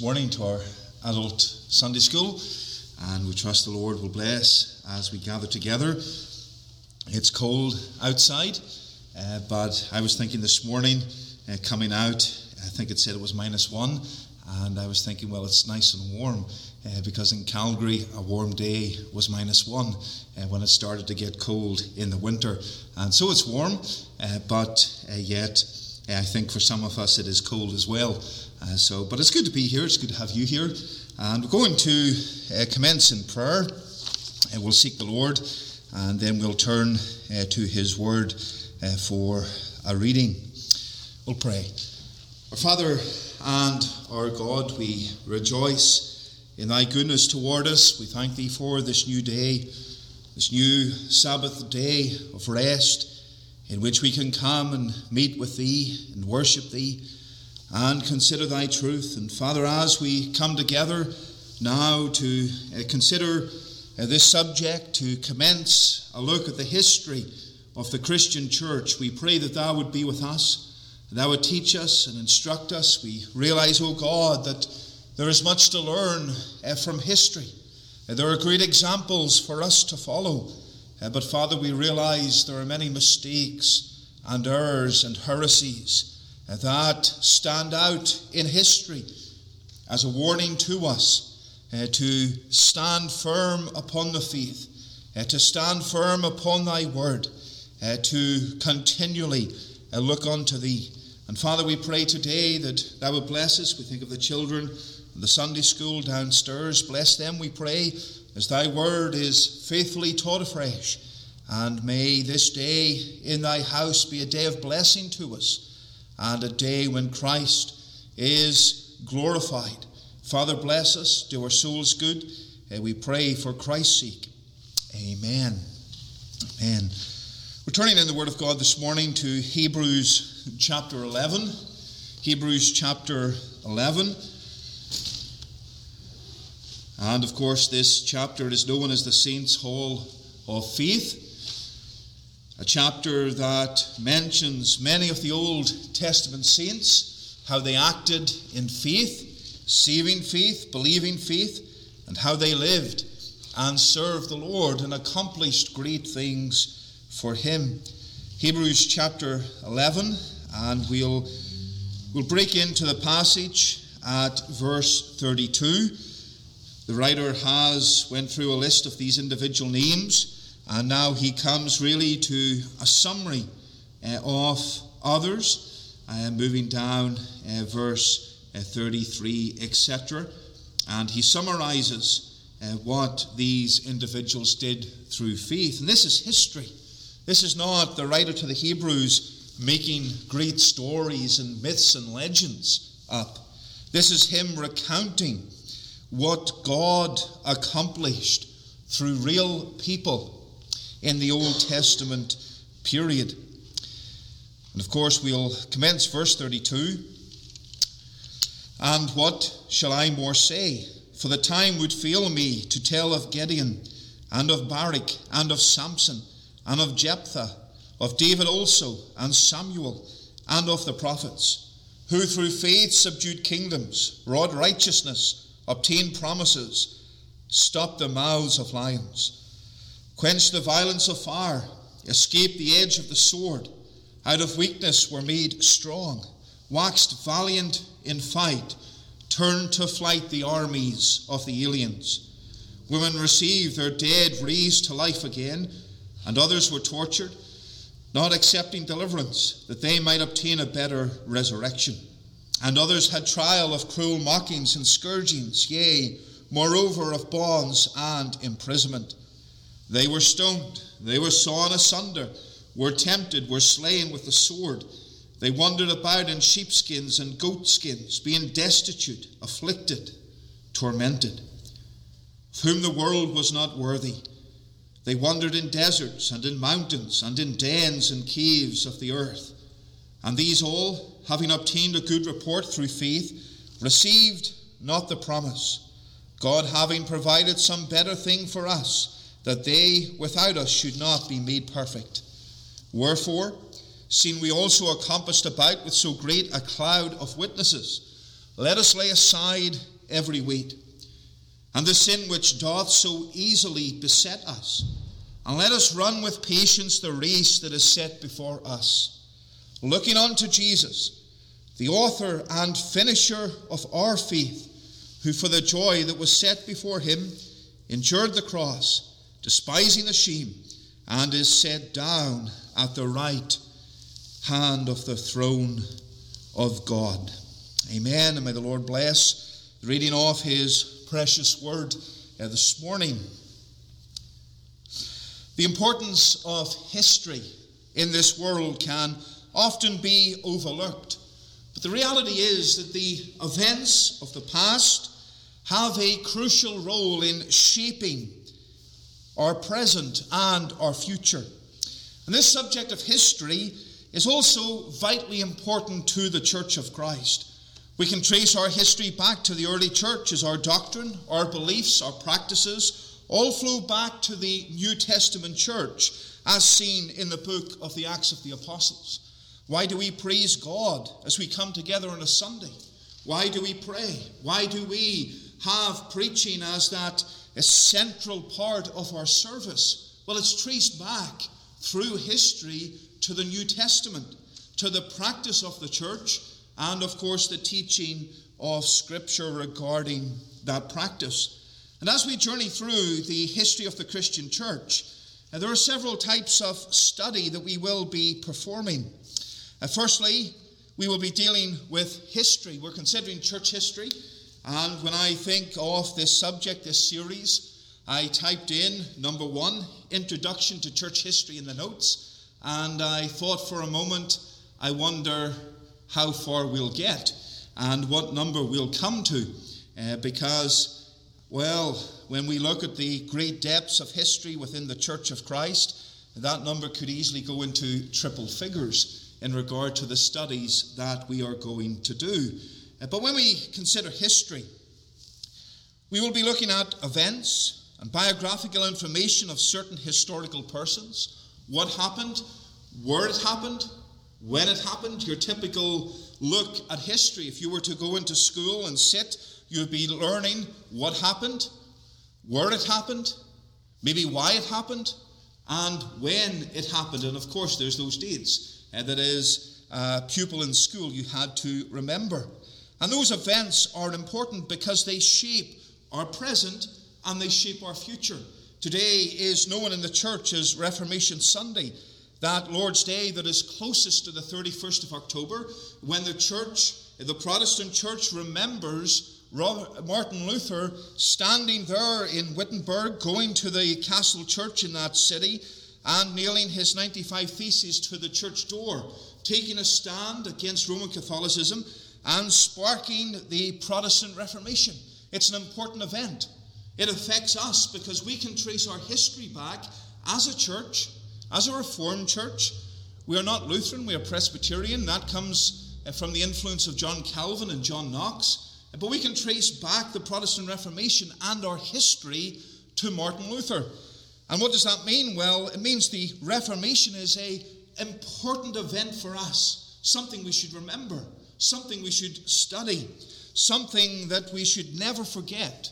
morning to our adult Sunday school, and we trust the Lord will bless as we gather together. It's cold outside, uh, but I was thinking this morning uh, coming out, I think it said it was minus one, and I was thinking, well, it's nice and warm uh, because in Calgary, a warm day was minus one uh, when it started to get cold in the winter, and so it's warm, uh, but uh, yet I think for some of us it is cold as well. Uh, so, but it's good to be here. It's good to have you here. And we're going to uh, commence in prayer. And we'll seek the Lord, and then we'll turn uh, to His Word uh, for a reading. We'll pray. Our Father and our God, we rejoice in Thy goodness toward us. We thank Thee for this new day, this new Sabbath day of rest, in which we can come and meet with Thee and worship Thee and consider thy truth. And Father, as we come together now to uh, consider uh, this subject, to commence a look at the history of the Christian church, we pray that thou would be with us, thou would teach us and instruct us. We realize, O oh God, that there is much to learn uh, from history. There are great examples for us to follow. But Father, we realize there are many mistakes and errors and heresies that stand out in history as a warning to us uh, to stand firm upon the faith, uh, to stand firm upon thy word, uh, to continually uh, look unto thee. And Father, we pray today that thou would bless us. We think of the children in the Sunday school downstairs. Bless them, we pray, as thy word is faithfully taught afresh. And may this day in thy house be a day of blessing to us and a day when Christ is glorified. Father, bless us, do our souls good. And we pray for Christ's sake. Amen. Amen. We're turning in the Word of God this morning to Hebrews chapter 11. Hebrews chapter 11. And of course, this chapter is known as the Saints' Hall of Faith chapter that mentions many of the Old Testament saints, how they acted in faith, saving faith, believing faith, and how they lived and served the Lord and accomplished great things for Him. Hebrews chapter 11, and we'll, we'll break into the passage at verse 32. The writer has went through a list of these individual names and now he comes really to a summary uh, of others, uh, moving down uh, verse uh, 33, etc. And he summarizes uh, what these individuals did through faith. And this is history. This is not the writer to the Hebrews making great stories and myths and legends up. This is him recounting what God accomplished through real people in the Old Testament period. And of course, we'll commence verse 32. And what shall I more say? For the time would fail me to tell of Gideon, and of Barak, and of Samson, and of Jephthah, of David also, and Samuel, and of the prophets, who through faith subdued kingdoms, wrought righteousness, obtained promises, stopped the mouths of lions quenched the violence of fire, escaped the edge of the sword, out of weakness were made strong, waxed valiant in fight, turned to flight the armies of the aliens. Women received their dead raised to life again, and others were tortured, not accepting deliverance, that they might obtain a better resurrection. And others had trial of cruel mockings and scourgings, yea, moreover of bonds and imprisonment. They were stoned, they were sawn asunder, were tempted, were slain with the sword. They wandered about in sheepskins and goatskins, being destitute, afflicted, tormented, of whom the world was not worthy. They wandered in deserts and in mountains and in dens and caves of the earth. And these all, having obtained a good report through faith, received not the promise, God having provided some better thing for us that they without us should not be made perfect. Wherefore, seeing we also are compassed about with so great a cloud of witnesses, let us lay aside every weight and the sin which doth so easily beset us, and let us run with patience the race that is set before us, looking unto Jesus, the author and finisher of our faith, who for the joy that was set before him endured the cross, despising the shame, and is set down at the right hand of the throne of God. Amen. And may the Lord bless the reading of his precious word uh, this morning. The importance of history in this world can often be overlooked. But the reality is that the events of the past have a crucial role in shaping our present and our future. And this subject of history is also vitally important to the Church of Christ. We can trace our history back to the early church as our doctrine, our beliefs, our practices all flow back to the New Testament church as seen in the book of the Acts of the Apostles. Why do we praise God as we come together on a Sunday? Why do we pray? Why do we have preaching as that a central part of our service? Well, it's traced back through history to the New Testament, to the practice of the church, and of course the teaching of Scripture regarding that practice. And as we journey through the history of the Christian church, uh, there are several types of study that we will be performing. Uh, firstly, we will be dealing with history. We're considering church history. And when I think of this subject, this series, I typed in number one, Introduction to Church History in the notes. And I thought for a moment, I wonder how far we'll get and what number we'll come to. Uh, because well, when we look at the great depths of history within the Church of Christ, that number could easily go into triple figures in regard to the studies that we are going to do. Uh, but when we consider history, we will be looking at events and biographical information of certain historical persons, what happened, where it happened, when it happened, your typical look at history. If you were to go into school and sit you'd be learning what happened, where it happened, maybe why it happened, and when it happened. And of course, there's those dates. Uh, that is, uh, pupil in school you had to remember. And those events are important because they shape our present and they shape our future. Today is known in the church as Reformation Sunday, that Lord's Day that is closest to the 31st of October, when the church, the Protestant church, remembers Martin Luther standing there in Wittenberg, going to the castle church in that city and nailing his 95 Theses to the church door, taking a stand against Roman Catholicism and sparking the Protestant Reformation. It's an important event. It affects us because we can trace our history back as a church, as a Reformed church. We are not Lutheran, we are Presbyterian. That comes uh, from the influence of John Calvin and John Knox. But we can trace back the Protestant Reformation and our history to Martin Luther. And what does that mean? Well, it means the Reformation is a important event for us, something we should remember, something we should study, something that we should never forget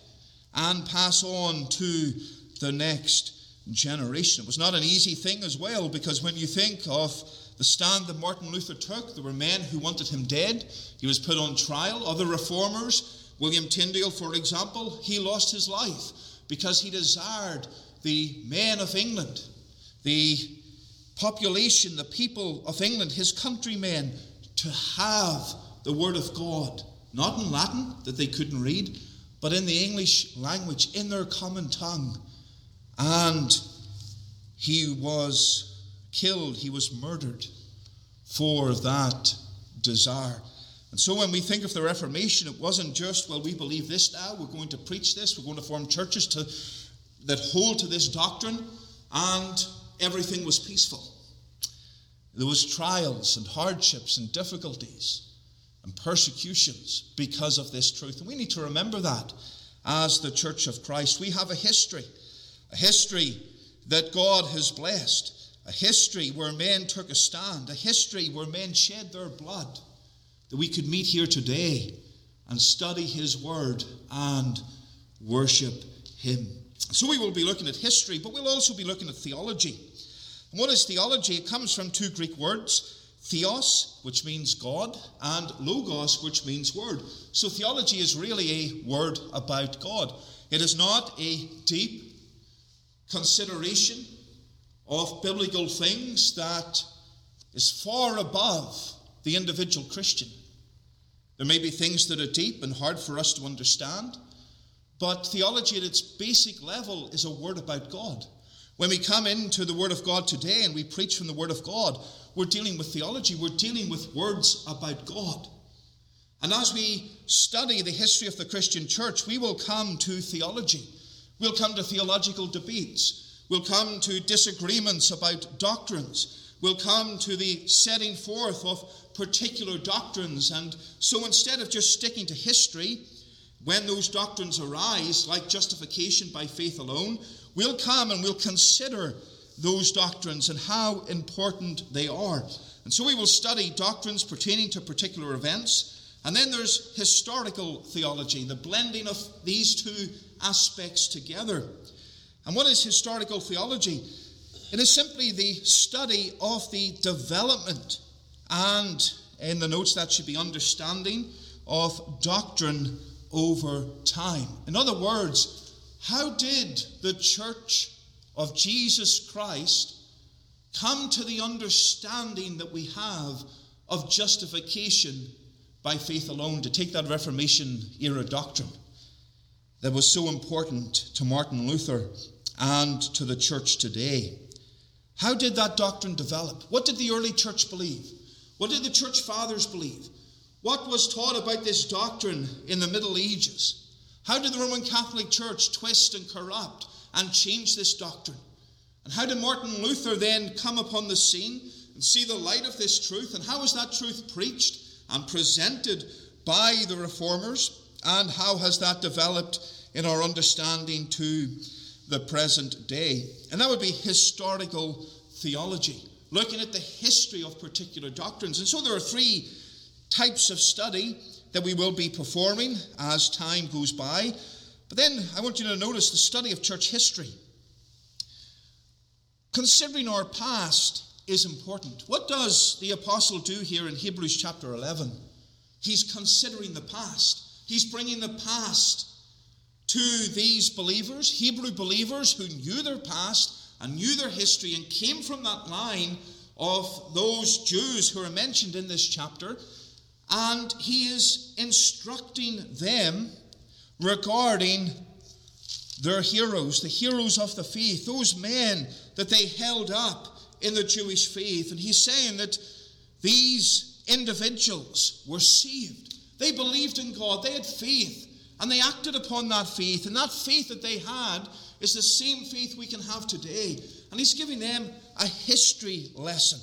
and pass on to the next generation. It was not an easy thing as well, because when you think of the stand that Martin Luther took, there were men who wanted him dead. He was put on trial. Other reformers, William Tyndale, for example, he lost his life because he desired the men of England, the population, the people of England, his countrymen, to have the Word of God, not in Latin that they couldn't read, but in the English language, in their common tongue. And he was killed, he was murdered for that desire. And so when we think of the Reformation, it wasn't just, well, we believe this now, we're going to preach this, we're going to form churches to, that hold to this doctrine, and everything was peaceful. There was trials and hardships and difficulties and persecutions because of this truth. And we need to remember that as the Church of Christ. We have a history, a history that God has blessed a history where men took a stand, a history where men shed their blood, that we could meet here today and study His Word and worship Him. So we will be looking at history, but we'll also be looking at theology. And what is theology? It comes from two Greek words theos, which means God, and logos, which means word. So theology is really a word about God. It is not a deep consideration of biblical things that is far above the individual Christian. There may be things that are deep and hard for us to understand, but theology at its basic level is a word about God. When we come into the Word of God today and we preach from the Word of God, we're dealing with theology, we're dealing with words about God. And as we study the history of the Christian church, we will come to theology. We'll come to theological debates. We'll come to disagreements about doctrines. We'll come to the setting forth of particular doctrines. And so instead of just sticking to history, when those doctrines arise, like justification by faith alone, we'll come and we'll consider those doctrines and how important they are. And so we will study doctrines pertaining to particular events. And then there's historical theology, the blending of these two aspects together. And what is historical theology? It is simply the study of the development and, in the notes, that should be understanding of doctrine over time. In other words, how did the church of Jesus Christ come to the understanding that we have of justification by faith alone, to take that Reformation era doctrine that was so important to Martin Luther and to the church today. How did that doctrine develop? What did the early church believe? What did the church fathers believe? What was taught about this doctrine in the Middle Ages? How did the Roman Catholic Church twist and corrupt and change this doctrine? And how did Martin Luther then come upon the scene and see the light of this truth? And how was that truth preached and presented by the reformers? And how has that developed in our understanding to the present day? And that would be historical theology, looking at the history of particular doctrines. And so there are three types of study that we will be performing as time goes by. But then I want you to notice the study of church history. Considering our past is important. What does the apostle do here in Hebrews chapter 11? He's considering the past. He's bringing the past to these believers, Hebrew believers who knew their past and knew their history and came from that line of those Jews who are mentioned in this chapter and he is instructing them regarding their heroes, the heroes of the faith, those men that they held up in the Jewish faith. And he's saying that these individuals were saved. They believed in God, they had faith, and they acted upon that faith. And that faith that they had is the same faith we can have today. And he's giving them a history lesson.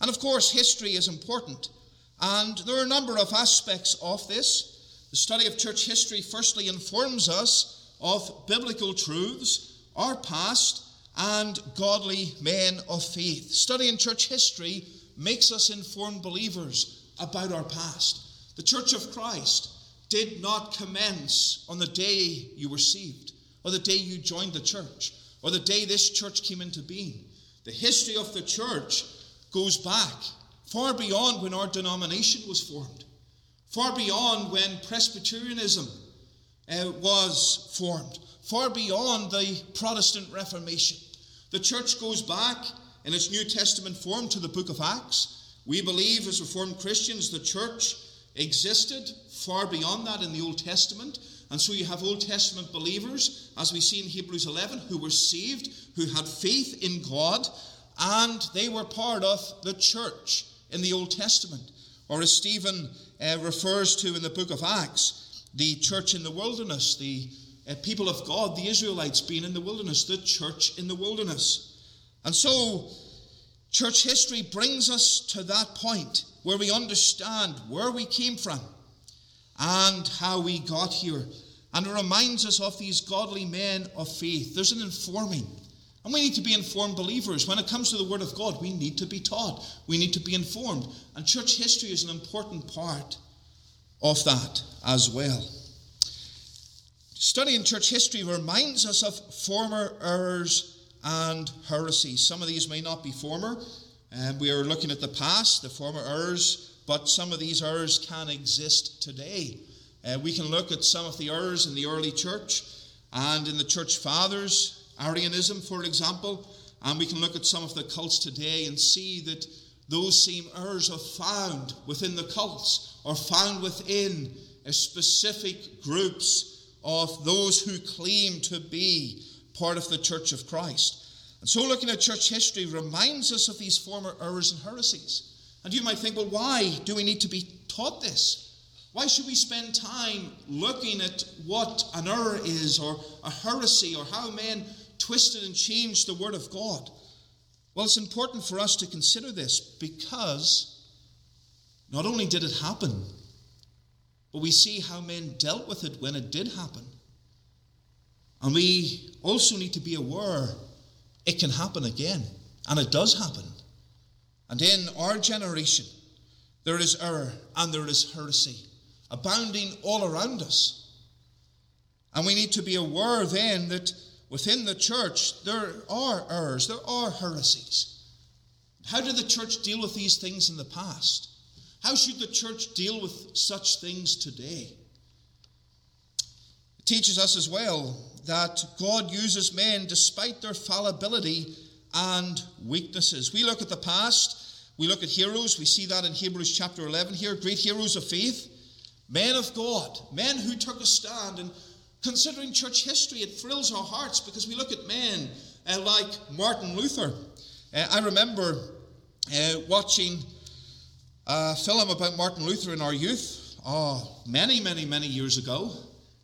And of course, history is important. And there are a number of aspects of this. The study of church history, firstly, informs us of biblical truths, our past, and godly men of faith. Studying church history makes us informed believers about our past. The church of Christ did not commence on the day you were saved, or the day you joined the church, or the day this church came into being. The history of the church goes back far beyond when our denomination was formed, far beyond when Presbyterianism uh, was formed, far beyond the Protestant Reformation. The church goes back in its New Testament form to the book of Acts. We believe, as Reformed Christians, the church existed far beyond that in the Old Testament. And so you have Old Testament believers, as we see in Hebrews 11, who were saved, who had faith in God, and they were part of the church in the Old Testament. Or as Stephen uh, refers to in the book of Acts, the church in the wilderness, the uh, people of God, the Israelites being in the wilderness, the church in the wilderness. And so, church history brings us to that point where we understand where we came from and how we got here. And it reminds us of these godly men of faith. There's an informing. And we need to be informed believers. When it comes to the Word of God, we need to be taught. We need to be informed. And church history is an important part of that as well. Studying church history reminds us of former errors and heresies. Some of these may not be former, and we are looking at the past, the former errors, but some of these errors can exist today. Uh, we can look at some of the errors in the early church and in the church fathers, Arianism, for example, and we can look at some of the cults today and see that those same errors are found within the cults or found within uh, specific groups of those who claim to be part of the Church of Christ. And so, looking at church history reminds us of these former errors and heresies. And you might think, well, why do we need to be taught this? Why should we spend time looking at what an error is, or a heresy, or how men twisted and changed the Word of God? Well, it's important for us to consider this because not only did it happen, but we see how men dealt with it when it did happen. And we also need to be aware it can happen again. And it does happen. And in our generation, there is error and there is heresy abounding all around us. And we need to be aware then that within the church there are errors, there are heresies. How did the church deal with these things in the past? How should the church deal with such things today? It teaches us as well that God uses men despite their fallibility and weaknesses. We look at the past, we look at heroes, we see that in Hebrews chapter 11 here, great heroes of faith, men of God, men who took a stand. And considering church history, it thrills our hearts because we look at men uh, like Martin Luther. Uh, I remember uh, watching a film about Martin Luther in our youth, oh, many, many, many years ago.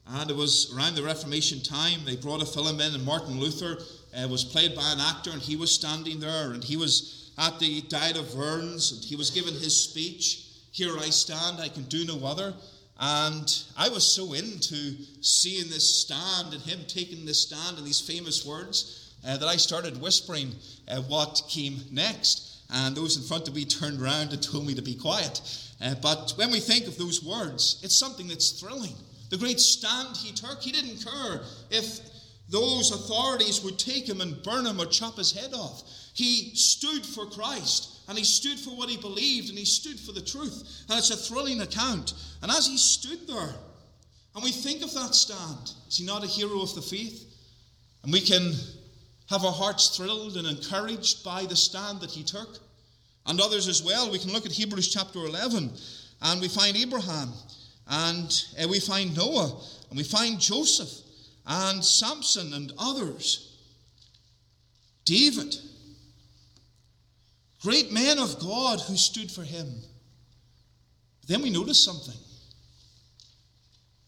And it was around the Reformation time. They brought a film in, and Martin Luther uh, was played by an actor, and he was standing there, and he was at the Diet of Worms, and he was giving his speech. Here I stand, I can do no other. And I was so into seeing this stand and him taking this stand and these famous words uh, that I started whispering uh, what came next. And those in front of me turned around and told me to be quiet. Uh, but when we think of those words, it's something that's thrilling. The great stand he took, he didn't care if those authorities would take him and burn him or chop his head off. He stood for Christ and he stood for what he believed and he stood for the truth. And it's a thrilling account. And as he stood there, and we think of that stand, is he not a hero of the faith? And we can have our hearts thrilled and encouraged by the stand that he took. And others as well. We can look at Hebrews chapter 11 and we find Abraham and uh, we find Noah and we find Joseph and Samson and others. David, great men of God who stood for him. But then we notice something.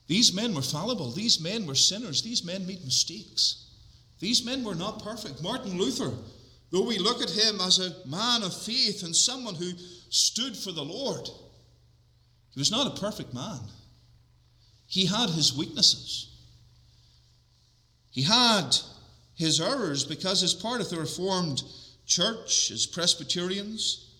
These men were fallible. These men were sinners. These men made mistakes. These men were not perfect. Martin Luther, though we look at him as a man of faith and someone who stood for the Lord, he was not a perfect man. He had his weaknesses. He had his errors because, as part of the Reformed Church, as Presbyterians,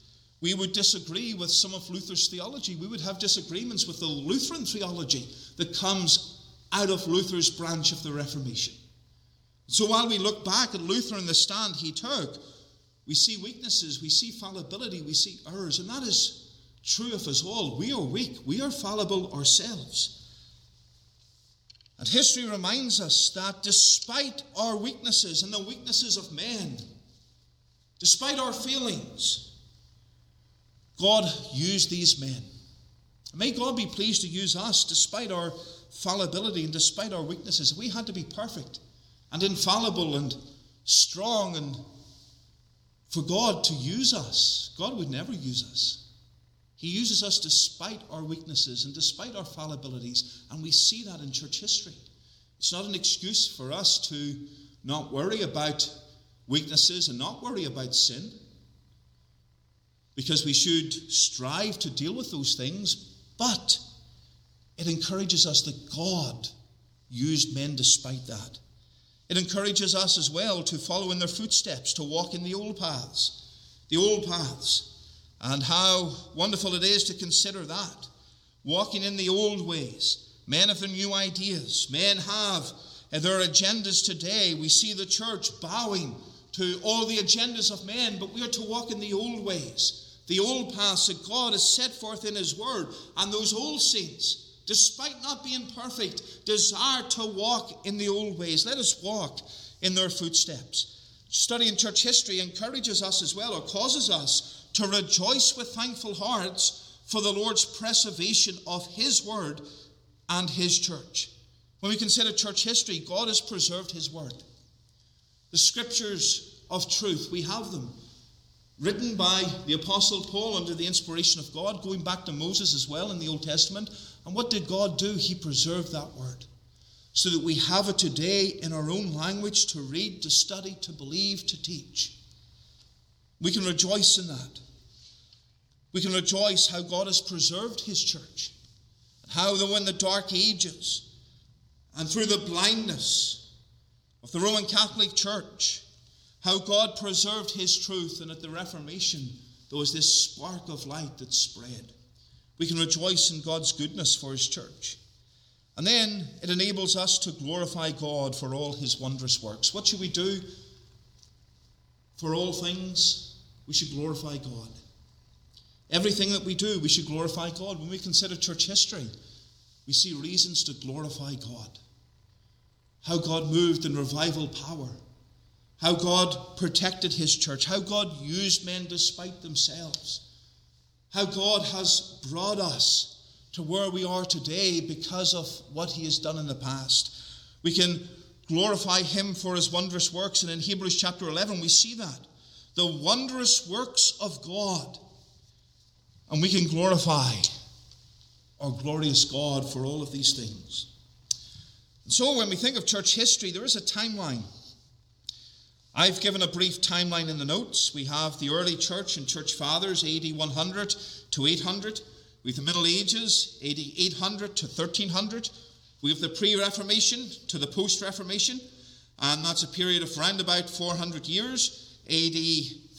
we would disagree with some of Luther's theology. We would have disagreements with the Lutheran theology that comes out of Luther's branch of the Reformation. So while we look back at Luther and the stand he took, we see weaknesses, we see fallibility, we see errors, and that is true of us all. We are weak, we are fallible ourselves. And history reminds us that despite our weaknesses and the weaknesses of men, despite our feelings, God used these men. May God be pleased to use us despite our fallibility and despite our weaknesses. We had to be perfect and infallible and strong and for God to use us. God would never use us. He uses us despite our weaknesses and despite our fallibilities, and we see that in church history. It's not an excuse for us to not worry about weaknesses and not worry about sin, because we should strive to deal with those things, but it encourages us that God used men despite that. It encourages us as well to follow in their footsteps, to walk in the old paths, the old paths, and how wonderful it is to consider that. walking in the old ways, men of the new ideas. Men have their agendas today. We see the church bowing to all the agendas of men, but we are to walk in the old ways, the old paths that God has set forth in His Word. And those old saints, despite not being perfect, desire to walk in the old ways. Let us walk in their footsteps. Studying church history encourages us as well, or causes us to rejoice with thankful hearts for the Lord's preservation of His Word and His church. When we consider church history, God has preserved His Word. The scriptures of truth, we have them. Written by the Apostle Paul under the inspiration of God, going back to Moses as well in the Old Testament. And what did God do? He preserved that Word so that we have it today in our own language to read, to study, to believe, to teach. We can rejoice in that. We can rejoice how God has preserved His church, how, though in the dark ages and through the blindness of the Roman Catholic Church, how God preserved His truth, and at the Reformation, there was this spark of light that spread. We can rejoice in God's goodness for His church. And then it enables us to glorify God for all his wondrous works. What should we do? For all things, we should glorify God. Everything that we do, we should glorify God. When we consider church history, we see reasons to glorify God. How God moved in revival power, how God protected his church, how God used men despite themselves, how God has brought us to where we are today because of what he has done in the past. We can glorify him for his wondrous works, and in Hebrews chapter 11, we see that. The wondrous works of God. And we can glorify our glorious God for all of these things. So, when we think of church history, there is a timeline. I've given a brief timeline in the notes. We have the early church and church fathers, AD 100 to 800. We have the Middle Ages, AD 800 to 1300. We have the pre Reformation to the post Reformation, and that's a period of round about 400 years, AD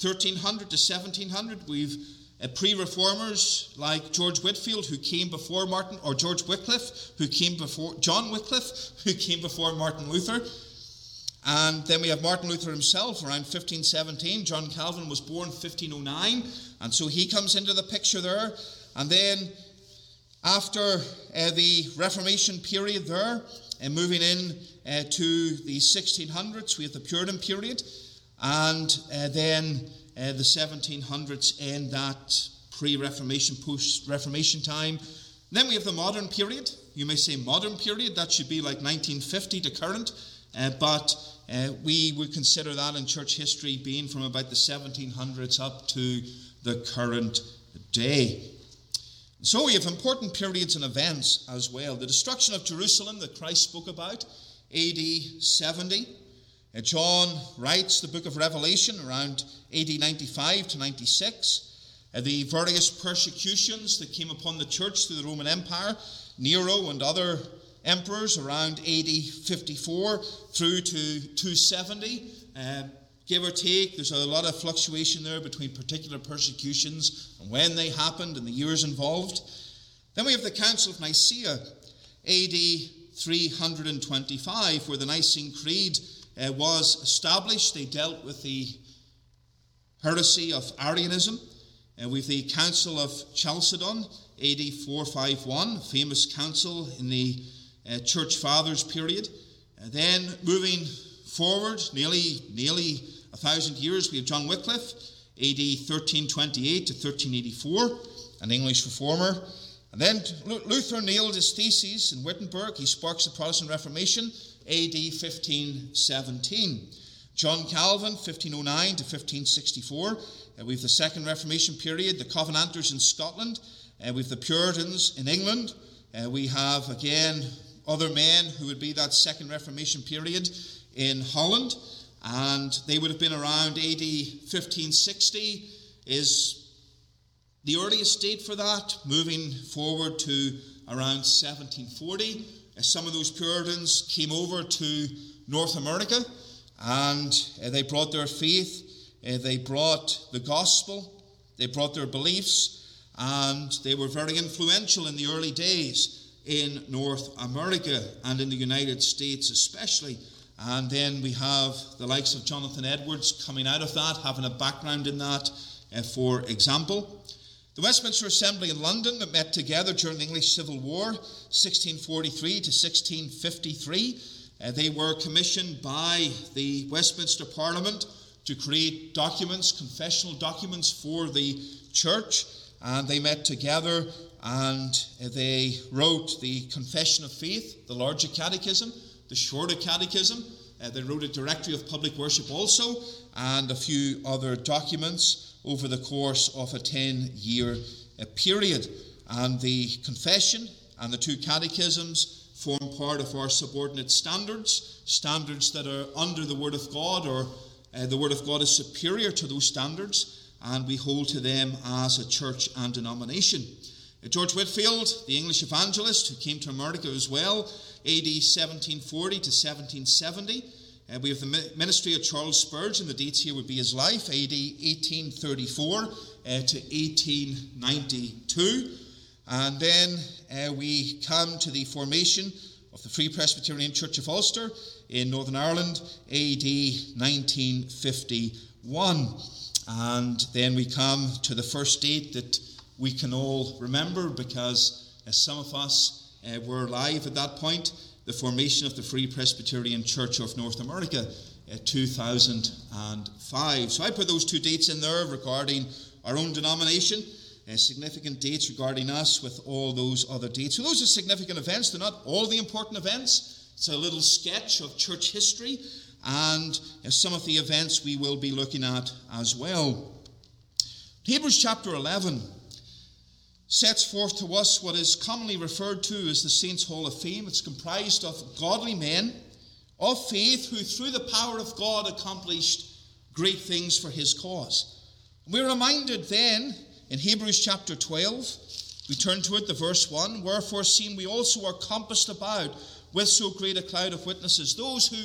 1300 to 1700. We've uh, pre reformers like George Whitefield, who came before Martin, or George Wycliffe, who came before John Wycliffe, who came before Martin Luther. And then we have Martin Luther himself around 1517. John Calvin was born 1509, and so he comes into the picture there. And then after uh, the Reformation period there, and uh, moving in uh, to the 1600s, we have the Puritan period, and uh, then uh, the 1700s end that pre-Reformation, post-Reformation time. then we have the modern period. You may say modern period. That should be like 1950 to current, uh, but we would consider that in church history being from about the 1700s up to the current day. So we have important periods and events as well. The destruction of Jerusalem that Christ spoke about, AD 70. Uh, John writes the book of Revelation around AD 95 to 96. Uh, the various persecutions that came upon the church through the Roman Empire, Nero and other emperors around AD 54 through to 270. Uh, give or take. There's a lot of fluctuation there between particular persecutions and when they happened and the years involved. Then we have the Council of Nicaea, AD 325, where the Nicene Creed uh, was established. They dealt with the heresy of Arianism. Uh, have the Council of Chalcedon, AD 451, famous council in the uh, Church Fathers period. Uh, then moving forward, nearly, nearly a thousand years, we have John Wycliffe, AD 1328 to 1384, an English reformer. And then Luther nailed his theses in Wittenberg. He sparks the Protestant Reformation, AD 1517. John Calvin, 1509 to 1564. Uh, we have the Second Reformation period, the Covenanters in Scotland. Uh, we have the Puritans in England. Uh, we have, again, other men who would be that Second Reformation period in Holland and they would have been around AD 1560 is the earliest date for that, moving forward to around 1740. Some of those Puritans came over to North America and uh, they brought their faith, uh, they brought the gospel, they brought their beliefs, and they were very influential in the early days in North America and in the United States, especially. And then we have the likes of Jonathan Edwards coming out of that, having a background in that, uh, for example. The Westminster Assembly in London that met together during the English Civil War, 1643 to 1653. Uh, they were commissioned by the Westminster Parliament to create documents, confessional documents for the church. And they met together and they wrote the Confession of Faith, the larger catechism, the shorter catechism. Uh, they wrote a directory of public worship also, and a few other documents over the course of a 10 year uh, period. And the confession and the two catechisms form part of our subordinate standards, standards that are under the Word of God, or uh, the Word of God is superior to those standards, and we hold to them as a church and denomination. George Whitefield, the English evangelist who came to America as well, AD 1740 to 1770. Uh, we have the ministry of Charles Spurgeon. The dates here would be his life, AD 1834 uh, to 1892. And then uh, we come to the formation of the Free Presbyterian Church of Ulster in Northern Ireland, AD 1951. And then we come to the first date that we can all remember because uh, some of us uh, were alive at that point, the formation of the Free Presbyterian Church of North America, uh, 2005. So I put those two dates in there regarding our own denomination, uh, significant dates regarding us with all those other dates. So those are significant events. They're not all the important events. It's a little sketch of church history and uh, some of the events we will be looking at as well. Hebrews chapter 11 sets forth to us what is commonly referred to as the Saints' Hall of Fame. It's comprised of godly men of faith who, through the power of God, accomplished great things for his cause. We're reminded then in Hebrews chapter 12, we turn to it, the verse 1 Wherefore, seeing we also are compassed about with so great a cloud of witnesses, those who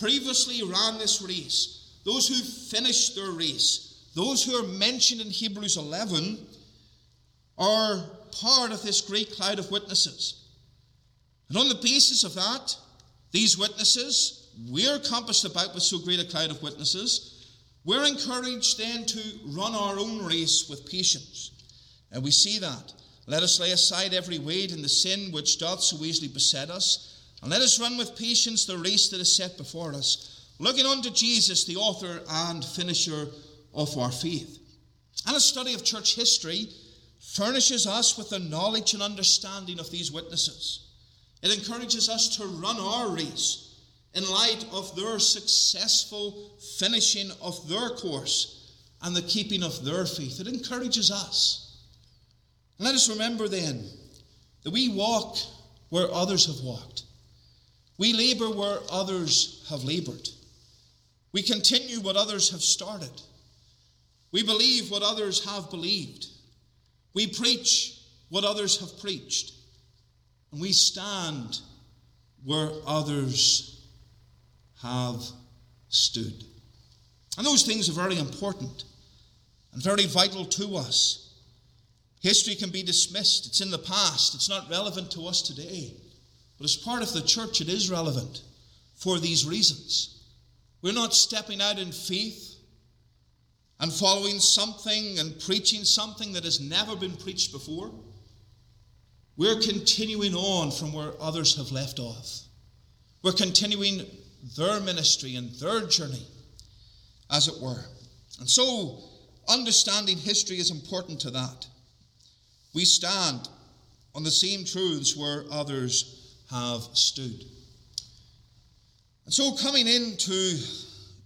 previously ran this race, those who finished their race, those who are mentioned in Hebrews 11 are part of this great cloud of witnesses. And on the basis of that, these witnesses, we're compassed about with so great a cloud of witnesses, we're encouraged then to run our own race with patience. And we see that. Let us lay aside every weight and the sin which doth so easily beset us, and let us run with patience the race that is set before us, looking unto Jesus, the author and finisher of our faith. And a study of church history furnishes us with the knowledge and understanding of these witnesses. It encourages us to run our race in light of their successful finishing of their course and the keeping of their faith. It encourages us. Let us remember then that we walk where others have walked. We labor where others have labored. We continue what others have started. We believe what others have believed. We preach what others have preached, and we stand where others have stood. And those things are very important and very vital to us. History can be dismissed, it's in the past, it's not relevant to us today. But as part of the church, it is relevant for these reasons. We're not stepping out in faith and following something and preaching something that has never been preached before, we're continuing on from where others have left off. We're continuing their ministry and their journey, as it were. And so, understanding history is important to that. We stand on the same truths where others have stood. And so, coming in to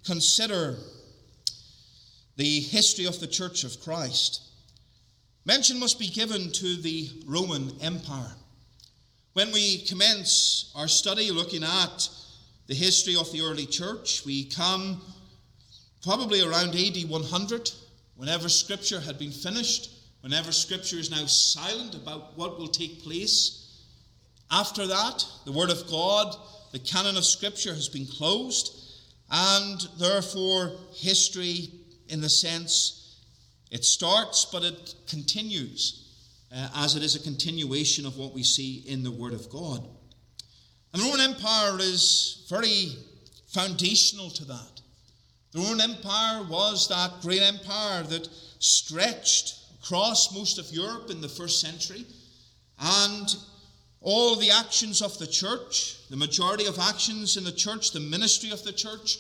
consider the history of the Church of Christ. Mention must be given to the Roman Empire. When we commence our study looking at the history of the early church, we come probably around AD 100, whenever Scripture had been finished, whenever Scripture is now silent about what will take place. After that, the Word of God, the canon of Scripture has been closed, and therefore history in the sense it starts, but it continues. uh, as it is a continuation of what we see in the Word of God. And the Roman Empire is very foundational to that. The Roman Empire was that great empire that stretched across most of Europe in the first century, and all the actions of the church, the majority of actions in the church, the ministry of the church,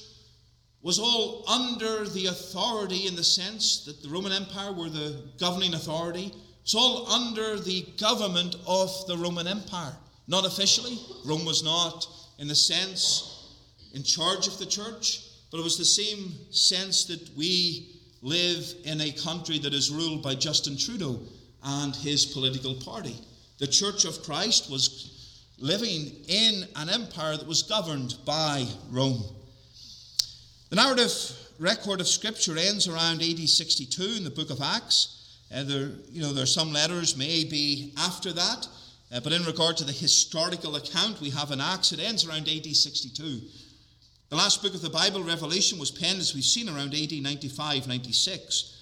was all under the authority in the sense that the Roman Empire were the governing authority. It's all under the government of the Roman Empire. Not officially. Rome was not, in the sense, in charge of the church, but it was the same sense that we live in a country that is ruled by Justin Trudeau and his political party. The Church of Christ was living in an empire that was governed by Rome. The narrative record of Scripture ends around AD 62 in the book of Acts. Uh, there, you know, there are some letters maybe after that, uh, but in regard to the historical account we have in Acts, it ends around AD 62. The last book of the Bible, Revelation, was penned, as we've seen, around AD 95 96.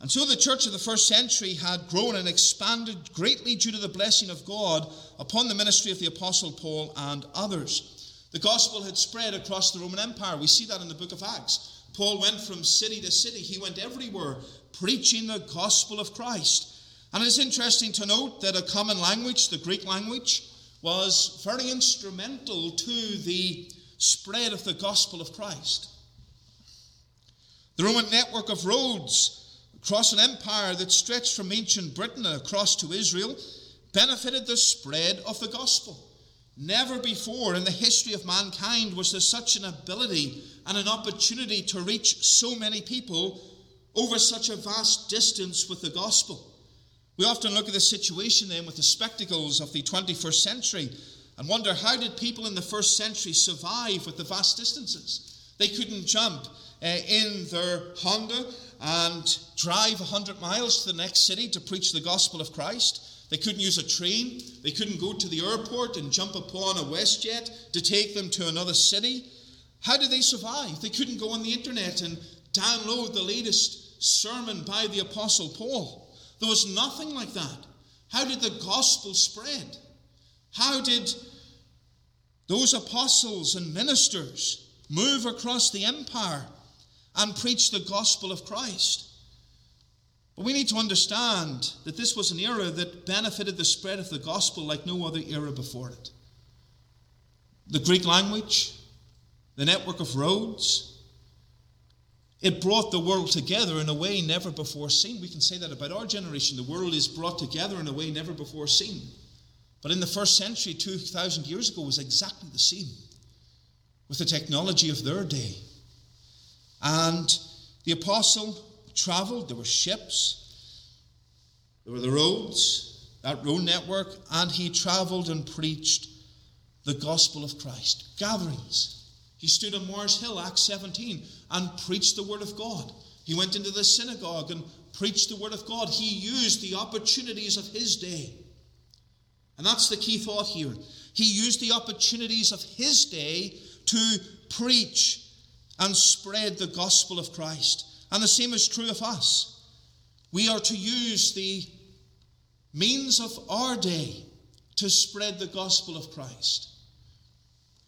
And so the church of the first century had grown and expanded greatly due to the blessing of God upon the ministry of the Apostle Paul and others. The gospel had spread across the Roman Empire. We see that in the book of Acts. Paul went from city to city, he went everywhere preaching the gospel of Christ. And it's interesting to note that a common language, the Greek language, was very instrumental to the spread of the gospel of Christ. The Roman network of roads across an empire that stretched from ancient Britain across to Israel benefited the spread of the gospel. Never before in the history of mankind was there such an ability and an opportunity to reach so many people over such a vast distance with the gospel. We often look at the situation then with the spectacles of the 21st century and wonder how did people in the first century survive with the vast distances? They couldn't jump uh, in their Honda and drive 100 miles to the next city to preach the gospel of Christ. They couldn't use a train. They couldn't go to the airport and jump upon a WestJet to take them to another city. How did they survive? They couldn't go on the internet and download the latest sermon by the Apostle Paul. There was nothing like that. How did the gospel spread? How did those apostles and ministers move across the empire and preach the gospel of Christ? But we need to understand that this was an era that benefited the spread of the gospel like no other era before it. The Greek language, the network of roads, it brought the world together in a way never before seen. We can say that about our generation. The world is brought together in a way never before seen. But in the first century, 2,000 years ago, was exactly the same with the technology of their day. And the apostle traveled, there were ships, there were the roads, that road network, and he traveled and preached the gospel of Christ. Gatherings. He stood on Mars Hill, Acts 17, and preached the word of God. He went into the synagogue and preached the word of God. He used the opportunities of his day. And that's the key thought here. He used the opportunities of his day to preach and spread the gospel of Christ. And the same is true of us. We are to use the means of our day to spread the gospel of Christ.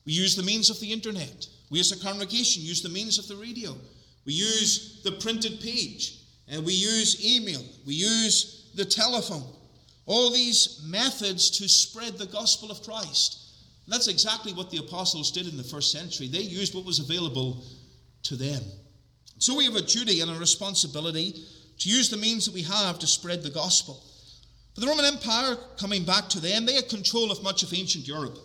We use the means of the internet. We as a congregation use the means of the radio. We use the printed page. And we use email. We use the telephone. All these methods to spread the gospel of Christ. And that's exactly what the apostles did in the first century. They used what was available to them. So we have a duty and a responsibility to use the means that we have to spread the gospel. But the Roman Empire, coming back to them, they had control of much of ancient Europe.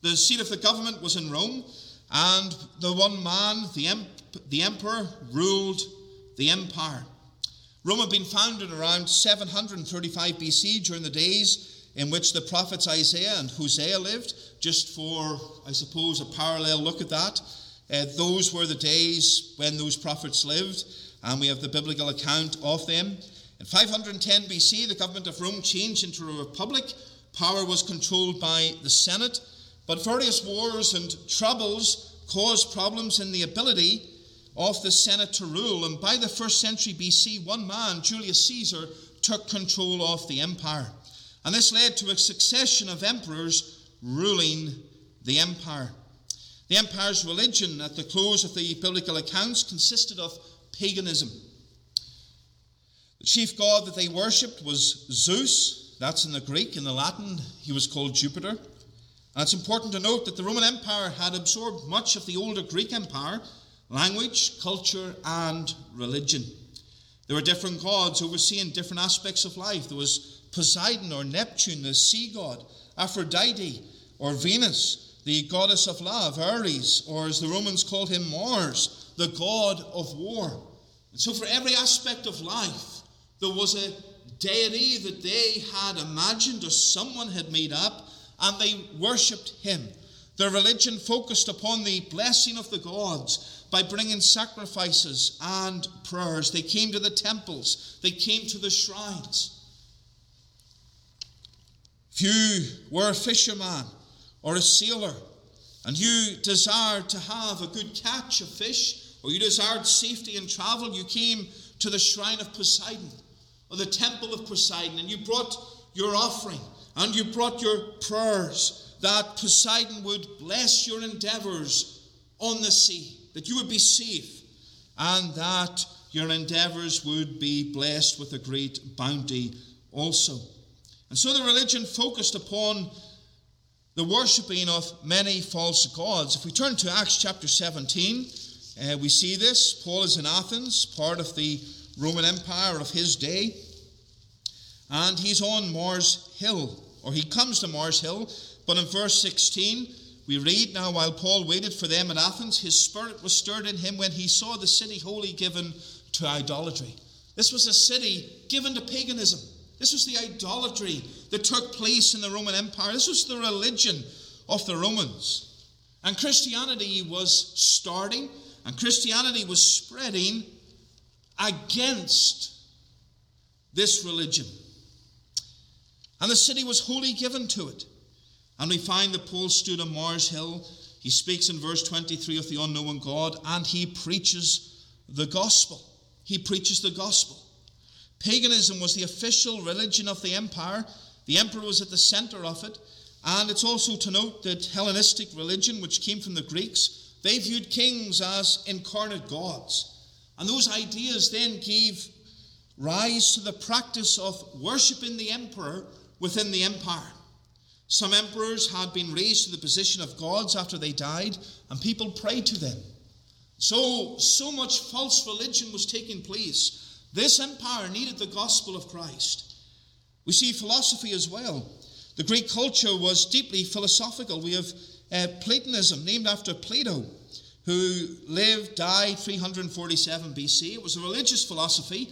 The seat of the government was in Rome, and the one man, the, em- the emperor, ruled the empire. Rome had been founded around 735 BC during the days in which the prophets Isaiah and Hosea lived, just for, I suppose, a parallel look at that. Uh, those were the days when those prophets lived, and we have the biblical account of them. In 510 BC, the government of Rome changed into a republic. Power was controlled by the Senate, but various wars and troubles caused problems in the ability of the Senate to rule. And by the first century BC, one man, Julius Caesar, took control of the empire. And this led to a succession of emperors ruling the empire. The empire's religion at the close of the biblical accounts consisted of paganism. The chief god that they worshipped was Zeus. That's in the Greek. In the Latin, he was called Jupiter. And it's important to note that the Roman Empire had absorbed much of the older Greek Empire language, culture, and religion. There were different gods overseeing different aspects of life. There was Poseidon or Neptune, the sea god, Aphrodite or Venus, the goddess of love, Ares, or as the Romans called him, Mars, the god of war. And so, for every aspect of life, there was a deity that they had imagined or someone had made up, and they worshipped him. Their religion focused upon the blessing of the gods by bringing sacrifices and prayers. They came to the temples, they came to the shrines. Few were a fisherman or a sailor and you desired to have a good catch of fish or you desired safety in travel, you came to the shrine of Poseidon or the temple of Poseidon and you brought your offering and you brought your prayers that Poseidon would bless your endeavors on the sea, that you would be safe, and that your endeavors would be blessed with a great bounty also. And so the religion focused upon the worshipping of many false gods. If we turn to Acts chapter 17, uh, we see this. Paul is in Athens, part of the Roman Empire of his day. And he's on Mars Hill, or he comes to Mars Hill. But in verse 16, we read now, while Paul waited for them at Athens, his spirit was stirred in him when he saw the city wholly given to idolatry. This was a city given to paganism. This was the idolatry that took place in the Roman Empire. This was the religion of the Romans. And Christianity was starting, and Christianity was spreading against this religion. And the city was wholly given to it. And we find that Paul stood on Mars Hill. He speaks in verse 23 of the unknown God, and he preaches the gospel. He preaches the gospel. Paganism was the official religion of the empire. The emperor was at the center of it. And it's also to note that Hellenistic religion, which came from the Greeks, they viewed kings as incarnate gods. And those ideas then gave rise to the practice of worshipping the emperor within the empire. Some emperors had been raised to the position of gods after they died, and people prayed to them. So, so much false religion was taking place this empire needed the gospel of Christ. We see philosophy as well. The Greek culture was deeply philosophical. We have uh, Platonism, named after Plato, who lived, died 347 BC. It was a religious philosophy,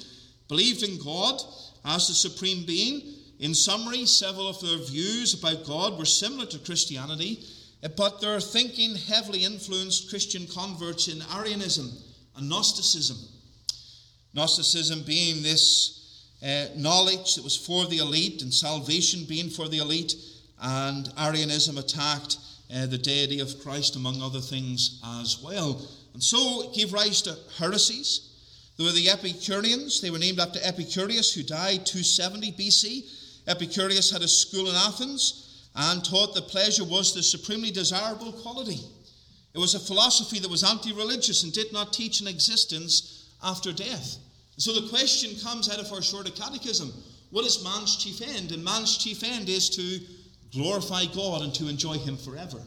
believed in God as the supreme being. In summary, several of their views about God were similar to Christianity, uh, but their thinking heavily influenced Christian converts in Arianism and Gnosticism. Gnosticism being this uh, knowledge that was for the elite, and salvation being for the elite, and Arianism attacked uh, the deity of Christ, among other things, as well. And so it gave rise to heresies. There were the Epicureans. They were named after Epicurus, who died 270 BC. Epicurus had a school in Athens and taught that pleasure was the supremely desirable quality. It was a philosophy that was anti religious and did not teach an existence after death. So the question comes out of our shorter catechism what is man's chief end? And man's chief end is to glorify God and to enjoy Him forever.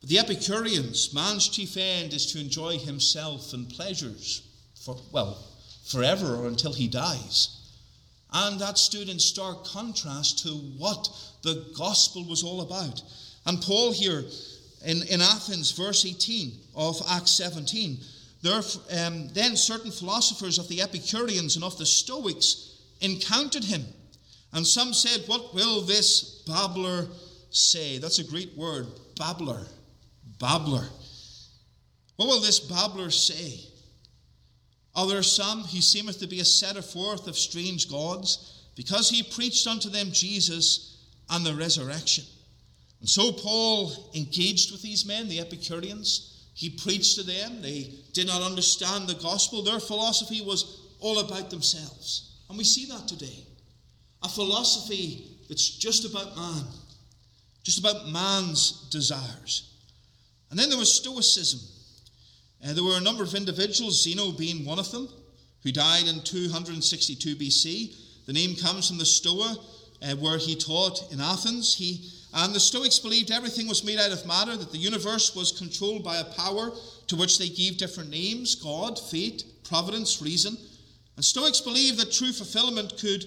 But the Epicureans, man's chief end is to enjoy himself and pleasures for, well, forever or until he dies. And that stood in stark contrast to what the gospel was all about. And Paul here in, in Athens, verse 18 of Acts 17, um, then certain philosophers of the Epicureans and of the Stoics encountered him. And some said, What will this babbler say? That's a great word, babbler. Babbler. What will this babbler say? Are there some he seemeth to be a setter forth of strange gods, because he preached unto them Jesus and the resurrection? And so Paul engaged with these men, the Epicureans. He preached to them. They did not understand the gospel. Their philosophy was all about themselves. And we see that today. a philosophy that's just about man, just about man's desires. And then there was Stoicism. Uh, there were a number of individuals, Zeno being one of them, who died in 262 BC. The name comes from the Stoa, uh, where he taught in Athens. He and the Stoics believed everything was made out of matter, that the universe was controlled by a power to which they gave different names God, fate, providence, reason. And Stoics believed that true fulfillment could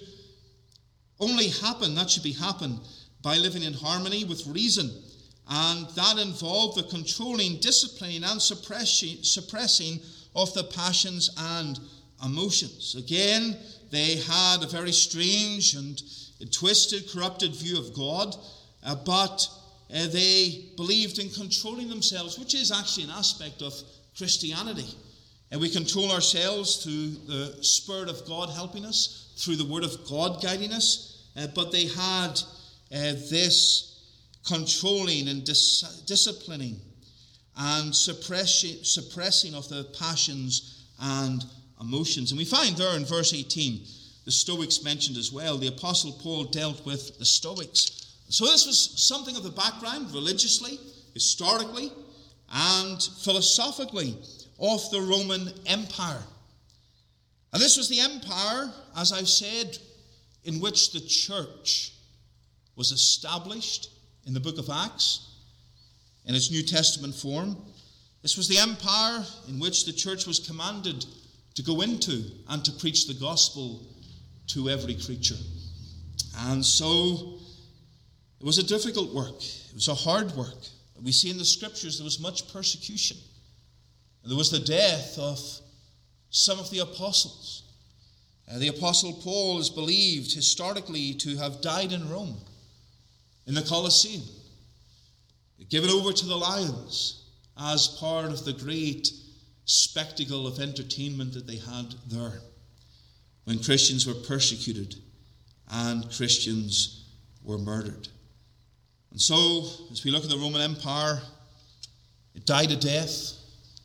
only happen, that should be happen, by living in harmony with reason. And that involved the controlling, disciplining, and suppressing, suppressing of the passions and emotions. Again, they had a very strange and twisted, corrupted view of God uh, but uh, they believed in controlling themselves, which is actually an aspect of Christianity. And we control ourselves through the Spirit of God helping us, through the Word of God guiding us. Uh, but they had uh, this controlling and dis- disciplining and suppressing, suppressing of the passions and emotions. And we find there in verse 18, the Stoics mentioned as well. The Apostle Paul dealt with the Stoics so, this was something of the background, religiously, historically, and philosophically, of the Roman Empire. And this was the empire, as I've said, in which the church was established in the book of Acts in its New Testament form. This was the empire in which the church was commanded to go into and to preach the gospel to every creature. And so it was a difficult work, it was a hard work. We see in the scriptures there was much persecution. There was the death of some of the apostles. Uh, the apostle Paul is believed historically to have died in Rome, in the Colosseum, given over to the lions as part of the great spectacle of entertainment that they had there when Christians were persecuted and Christians were murdered. And so, as we look at the Roman Empire, it died a death,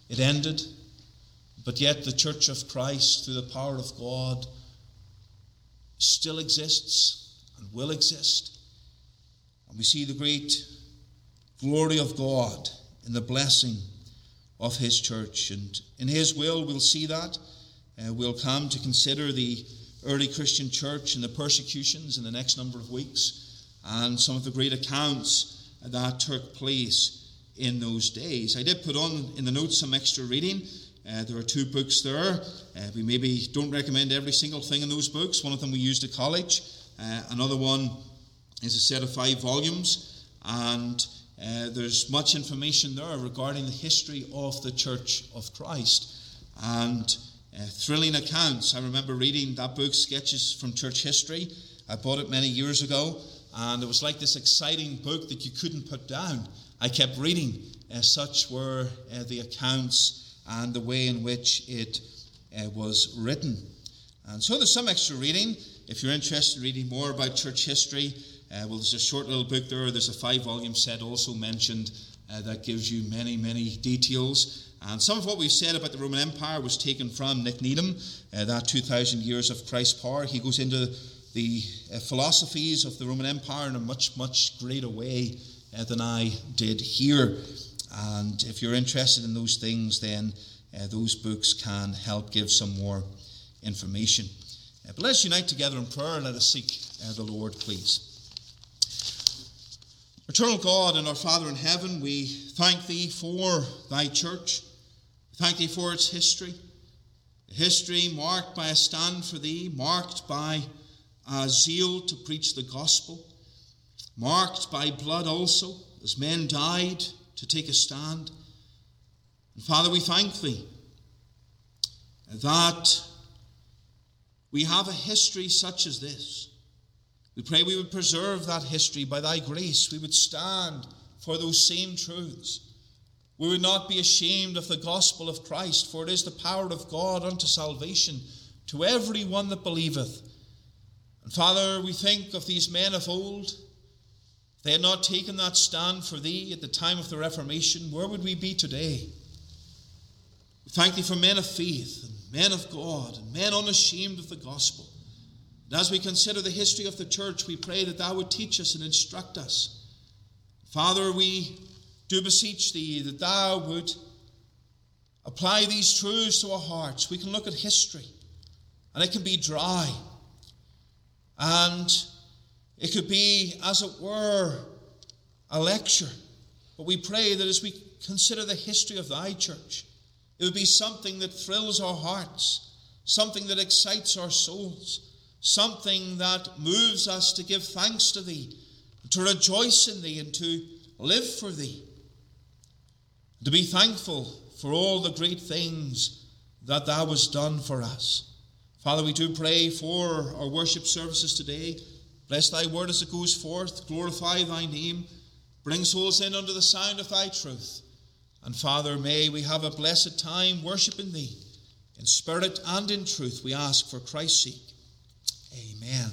it ended, but yet the Church of Christ, through the power of God, still exists and will exist. And we see the great glory of God in the blessing of His church. And in His will, we'll see that. Uh, we'll come to consider the early Christian church and the persecutions in the next number of weeks and some of the great accounts that took place in those days. I did put on in the notes some extra reading. Uh, there are two books there. Uh, we maybe don't recommend every single thing in those books. One of them we used at college. Uh, another one is a set of five volumes, and uh, there's much information there regarding the history of the Church of Christ and uh, thrilling accounts. I remember reading that book, Sketches from Church History. I bought it many years ago, and it was like this exciting book that you couldn't put down. I kept reading. Uh, such were uh, the accounts and the way in which it uh, was written. And so there's some extra reading. If you're interested in reading more about church history, uh, well, there's a short little book there. There's a five volume set also mentioned uh, that gives you many, many details. And some of what we've said about the Roman Empire was taken from Nick Needham, uh, that 2,000 years of Christ's power. He goes into the uh, philosophies of the Roman Empire in a much, much greater way uh, than I did here. And if you're interested in those things, then uh, those books can help give some more information. Uh, but let's unite together in prayer and let us seek uh, the Lord, please. Eternal God and our Father in heaven, we thank Thee for Thy church. Thank Thee for its history. A history marked by a stand for Thee, marked by uh, zeal to preach the gospel, marked by blood also, as men died to take a stand. And Father, we thank Thee that we have a history such as this. We pray we would preserve that history by Thy grace. We would stand for those same truths. We would not be ashamed of the gospel of Christ, for it is the power of God unto salvation to every one that believeth and Father, we think of these men of old. If they had not taken that stand for Thee at the time of the Reformation, where would we be today? We thank Thee for men of faith and men of God and men unashamed of the gospel. And as we consider the history of the church, we pray that thou would teach us and instruct us. Father, we do beseech thee that thou would apply these truths to our hearts. We can look at history, and it can be dry. And it could be, as it were, a lecture. But we pray that as we consider the history of thy church, it would be something that thrills our hearts, something that excites our souls, something that moves us to give thanks to thee, to rejoice in thee, and to live for thee, to be thankful for all the great things that thou hast done for us. Father, we do pray for our worship services today. Bless thy word as it goes forth. Glorify thy name. Bring souls in under the sound of thy truth. And Father, may we have a blessed time worshiping thee in spirit and in truth. We ask for Christ's sake. Amen.